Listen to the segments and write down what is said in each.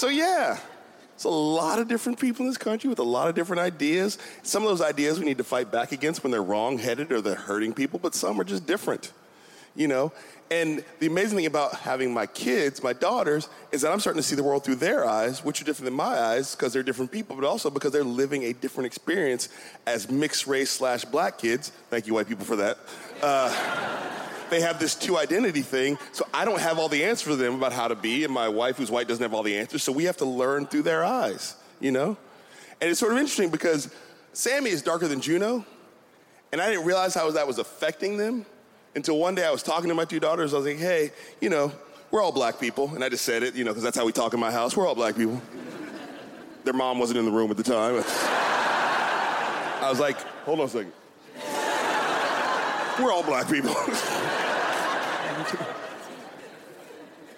So, yeah, it's a lot of different people in this country with a lot of different ideas. Some of those ideas we need to fight back against when they're wrong headed or they're hurting people, but some are just different, you know? And the amazing thing about having my kids, my daughters, is that I'm starting to see the world through their eyes, which are different than my eyes because they're different people, but also because they're living a different experience as mixed race slash black kids. Thank you, white people, for that. Uh, they have this two identity thing, so I don't have all the answers for them about how to be, and my wife, who's white, doesn't have all the answers, so we have to learn through their eyes, you know? And it's sort of interesting because Sammy is darker than Juno, and I didn't realize how that was affecting them until one day I was talking to my two daughters. I was like, hey, you know, we're all black people. And I just said it, you know, because that's how we talk in my house. We're all black people. Their mom wasn't in the room at the time. I was like, hold on a second. We're all black people.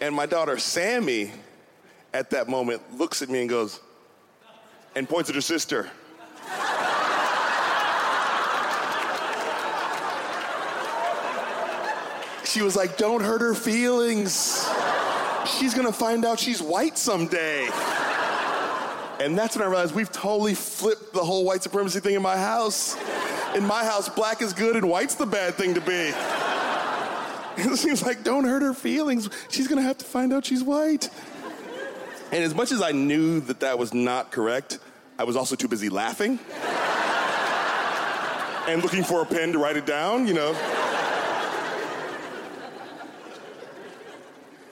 and my daughter, Sammy, at that moment, looks at me and goes, and points at her sister. She was like, don't hurt her feelings. She's gonna find out she's white someday. And that's when I realized we've totally flipped the whole white supremacy thing in my house. In my house, black is good and white's the bad thing to be. And she was like, don't hurt her feelings. She's gonna have to find out she's white. And as much as I knew that that was not correct, I was also too busy laughing and looking for a pen to write it down, you know.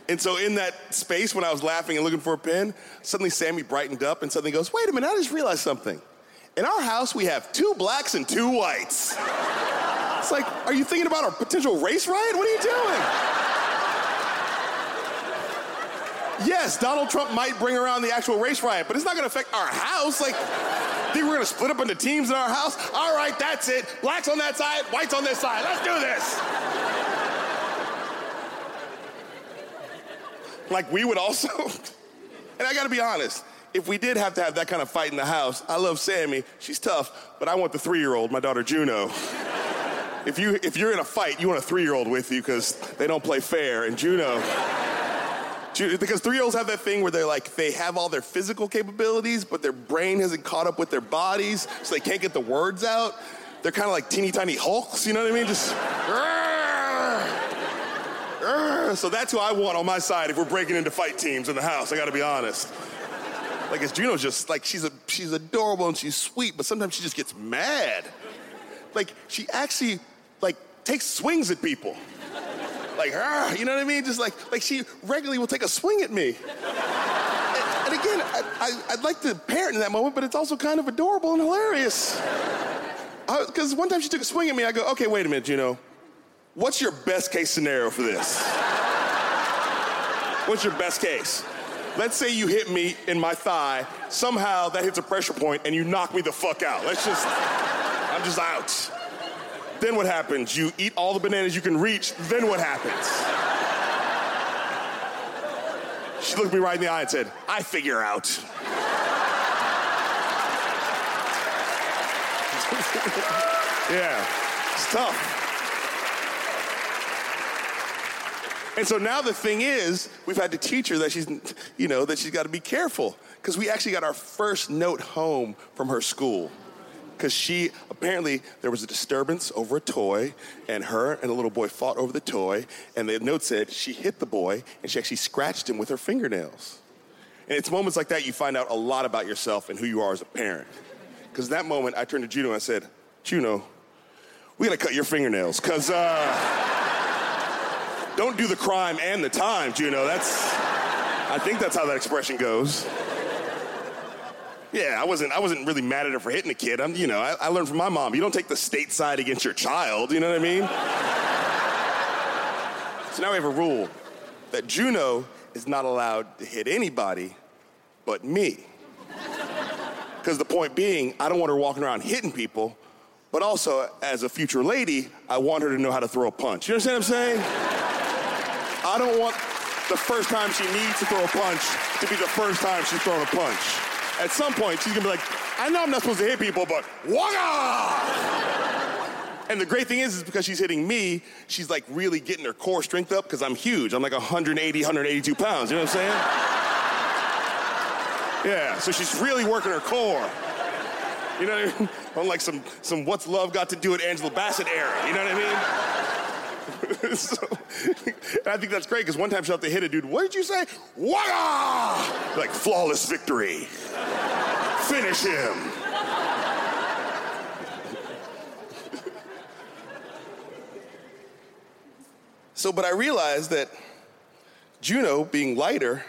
And so in that space when I was laughing and looking for a pen, suddenly Sammy brightened up and suddenly goes, wait a minute, I just realized something. In our house, we have two blacks and two whites. It's like, are you thinking about a potential race riot? What are you doing? yes, Donald Trump might bring around the actual race riot, but it's not gonna affect our house. Like, think we're gonna split up into teams in our house? All right, that's it. Blacks on that side, whites on this side. Let's do this. like we would also. and I gotta be honest, if we did have to have that kind of fight in the house, I love Sammy, she's tough, but I want the three year old, my daughter Juno. if, you, if you're in a fight, you want a three year old with you because they don't play fair. And Juno, because three year olds have that thing where they're like, they have all their physical capabilities, but their brain hasn't caught up with their bodies, so they can't get the words out. They're kind of like teeny tiny hulks, you know what I mean? Just. So that's who I want on my side if we're breaking into fight teams in the house. I got to be honest. Like, it's Juno's just like she's a she's adorable and she's sweet, but sometimes she just gets mad. Like she actually like takes swings at people. Like, ah, you know what I mean? Just like like she regularly will take a swing at me. And, and again, I, I, I'd like to parent in that moment, but it's also kind of adorable and hilarious. Because one time she took a swing at me, I go, okay, wait a minute, Juno. What's your best case scenario for this? What's your best case? Let's say you hit me in my thigh, somehow that hits a pressure point and you knock me the fuck out. Let's just, I'm just out. Then what happens? You eat all the bananas you can reach, then what happens? She looked me right in the eye and said, I figure out. yeah, it's tough. And so now the thing is, we've had to teach her that she's, you know, that she's got to be careful because we actually got our first note home from her school. Because she apparently there was a disturbance over a toy, and her and a little boy fought over the toy. And the note said she hit the boy, and she actually scratched him with her fingernails. And it's moments like that you find out a lot about yourself and who you are as a parent. Because that moment, I turned to Juno and I said, Juno, we gotta cut your fingernails, because. Uh, don't do the crime and the time, Juno. That's, I think that's how that expression goes. Yeah, I wasn't, I wasn't really mad at her for hitting a kid. I'm, you know, I, I learned from my mom, you don't take the state side against your child, you know what I mean? so now we have a rule that Juno is not allowed to hit anybody but me. Because the point being, I don't want her walking around hitting people, but also, as a future lady, I want her to know how to throw a punch. You understand what I'm saying? I don't want the first time she needs to throw a punch to be the first time she's thrown a punch. At some point, she's gonna be like, I know I'm not supposed to hit people, but wagga! And the great thing is, is because she's hitting me, she's like really getting her core strength up because I'm huge. I'm like 180, 182 pounds. You know what I'm saying? Yeah, so she's really working her core. You know what I mean? Unlike some, some What's Love Got to Do with Angela Bassett era. You know what I mean? so, I think that's great because one time she'll have to hit a dude. What did you say? Wada! Like flawless victory. Finish him. so, but I realized that Juno being lighter,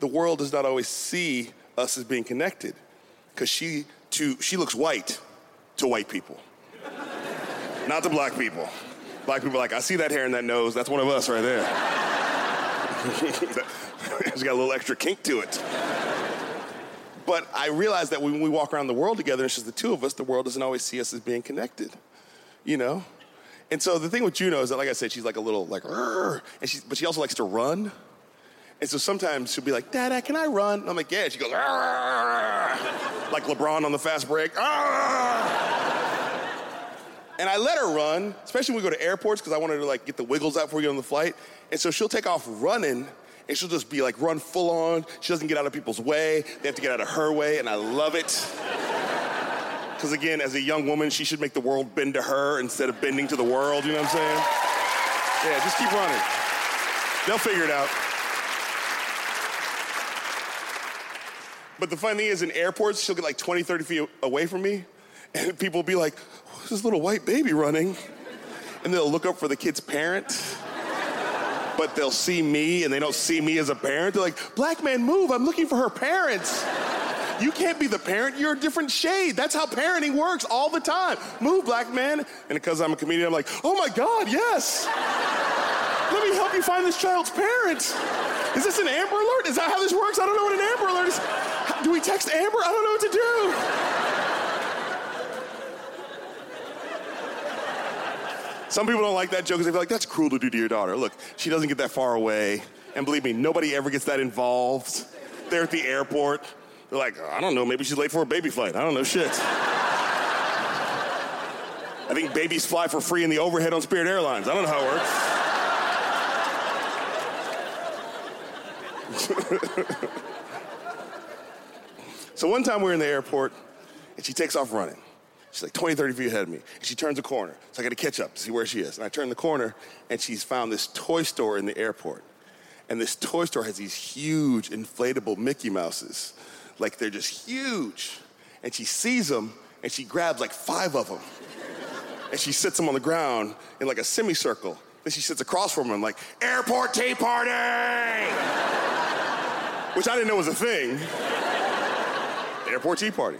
the world does not always see us as being connected because she she looks white to white people, not to black people. Black people are like, I see that hair and that nose. That's one of us right there. It's got a little extra kink to it. But I realize that when we walk around the world together, it's just the two of us, the world doesn't always see us as being connected, you know? And so the thing with Juno is that, like I said, she's like a little like, and she, but she also likes to run. And so sometimes she'll be like, Dada, can I run? And I'm like, yeah. She goes, like LeBron on the fast break. And I let her run, especially when we go to airports, because I want her to like get the wiggles out before we get on the flight. And so she'll take off running, and she'll just be like run full on. She doesn't get out of people's way. They have to get out of her way, and I love it. Because again, as a young woman, she should make the world bend to her instead of bending to the world. You know what I'm saying? Yeah, just keep running. They'll figure it out. But the funny thing is, in airports, she'll get like 20, 30 feet away from me, and people will be like, Who's this little white baby running? And they'll look up for the kid's parent, but they'll see me and they don't see me as a parent. They're like, Black man, move, I'm looking for her parents. You can't be the parent, you're a different shade. That's how parenting works all the time. Move, black man. And because I'm a comedian, I'm like, oh my God, yes. Let me help you find this child's parent. Is this an Amber Alert? Is that how this works? I don't know what an Amber Alert is. Do we text Amber? I don't know what to do. Some people don't like that joke because they feel like that's cruel to do to your daughter. Look, she doesn't get that far away. And believe me, nobody ever gets that involved. They're at the airport. They're like, I don't know, maybe she's late for a baby flight. I don't know shit. I think babies fly for free in the overhead on Spirit Airlines. I don't know how it works. so one time we're in the airport and she takes off running. She's like 20, 30 feet ahead of me. And she turns a corner. So I got to catch up to see where she is. And I turn the corner and she's found this toy store in the airport. And this toy store has these huge inflatable Mickey Mouses. Like they're just huge. And she sees them and she grabs like five of them. and she sits them on the ground in like a semicircle. Then she sits across from them like, airport tea party! Which I didn't know was a thing. airport tea party.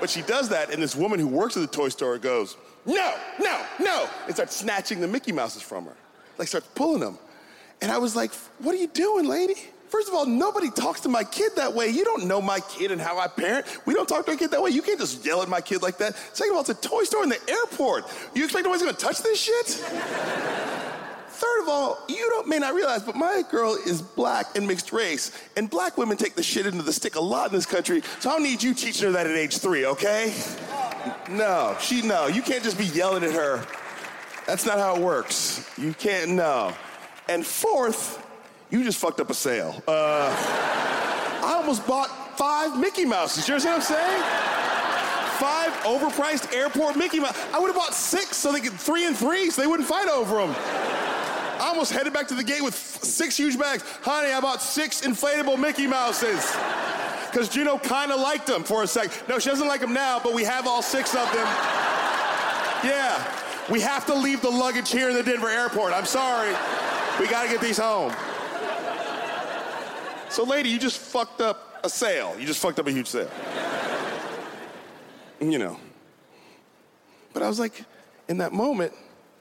But she does that, and this woman who works at the toy store goes, no, no, no, and starts snatching the Mickey Mouses from her. Like starts pulling them. And I was like, what are you doing, lady? First of all, nobody talks to my kid that way. You don't know my kid and how I parent. We don't talk to our kid that way. You can't just yell at my kid like that. Second of all, it's a toy store in the airport. You expect nobody's gonna touch this shit? Third of all, you don't, may not realize, but my girl is black and mixed race, and black women take the shit into the stick a lot in this country, so I don't need you teaching her that at age three, okay? No, she, no, you can't just be yelling at her. That's not how it works. You can't, no. And fourth, you just fucked up a sale. Uh, I almost bought five Mickey Mouses. You understand what I'm saying? Five overpriced airport Mickey Mouse. I would have bought six so they could three and three so they wouldn't fight over them. I almost headed back to the gate with six huge bags. Honey, I bought six inflatable Mickey Mouses. Because Juno kind of liked them for a sec. No, she doesn't like them now, but we have all six of them. Yeah, we have to leave the luggage here in the Denver airport. I'm sorry. We got to get these home. So, lady, you just fucked up a sale. You just fucked up a huge sale. you know. But I was like, in that moment,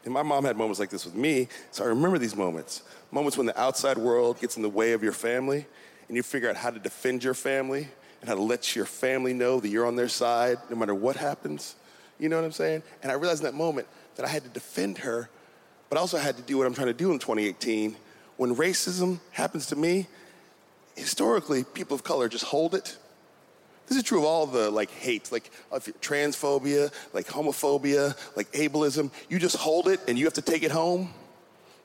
and my mom had moments like this with me, so I remember these moments. Moments when the outside world gets in the way of your family, and you figure out how to defend your family and how to let your family know that you're on their side no matter what happens. You know what I'm saying? And I realized in that moment that I had to defend her, but I also had to do what I'm trying to do in 2018. When racism happens to me, historically, people of color just hold it. This is true of all the like hate, like transphobia, like homophobia, like ableism. You just hold it and you have to take it home.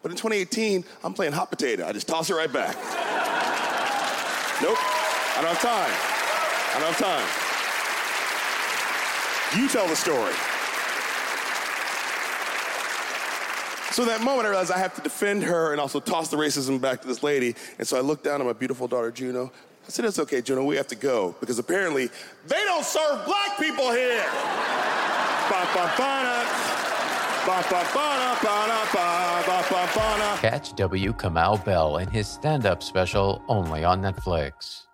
But in 2018, I'm playing hot potato. I just toss it right back. nope. I don't have time. I don't have time. You tell the story. So that moment, I realized I have to defend her and also toss the racism back to this lady. And so I looked down at my beautiful daughter, Juno. I said, It's okay, Juno, we have to go because apparently they don't serve black people here. Catch W. Kamau Bell in his stand up special only on Netflix.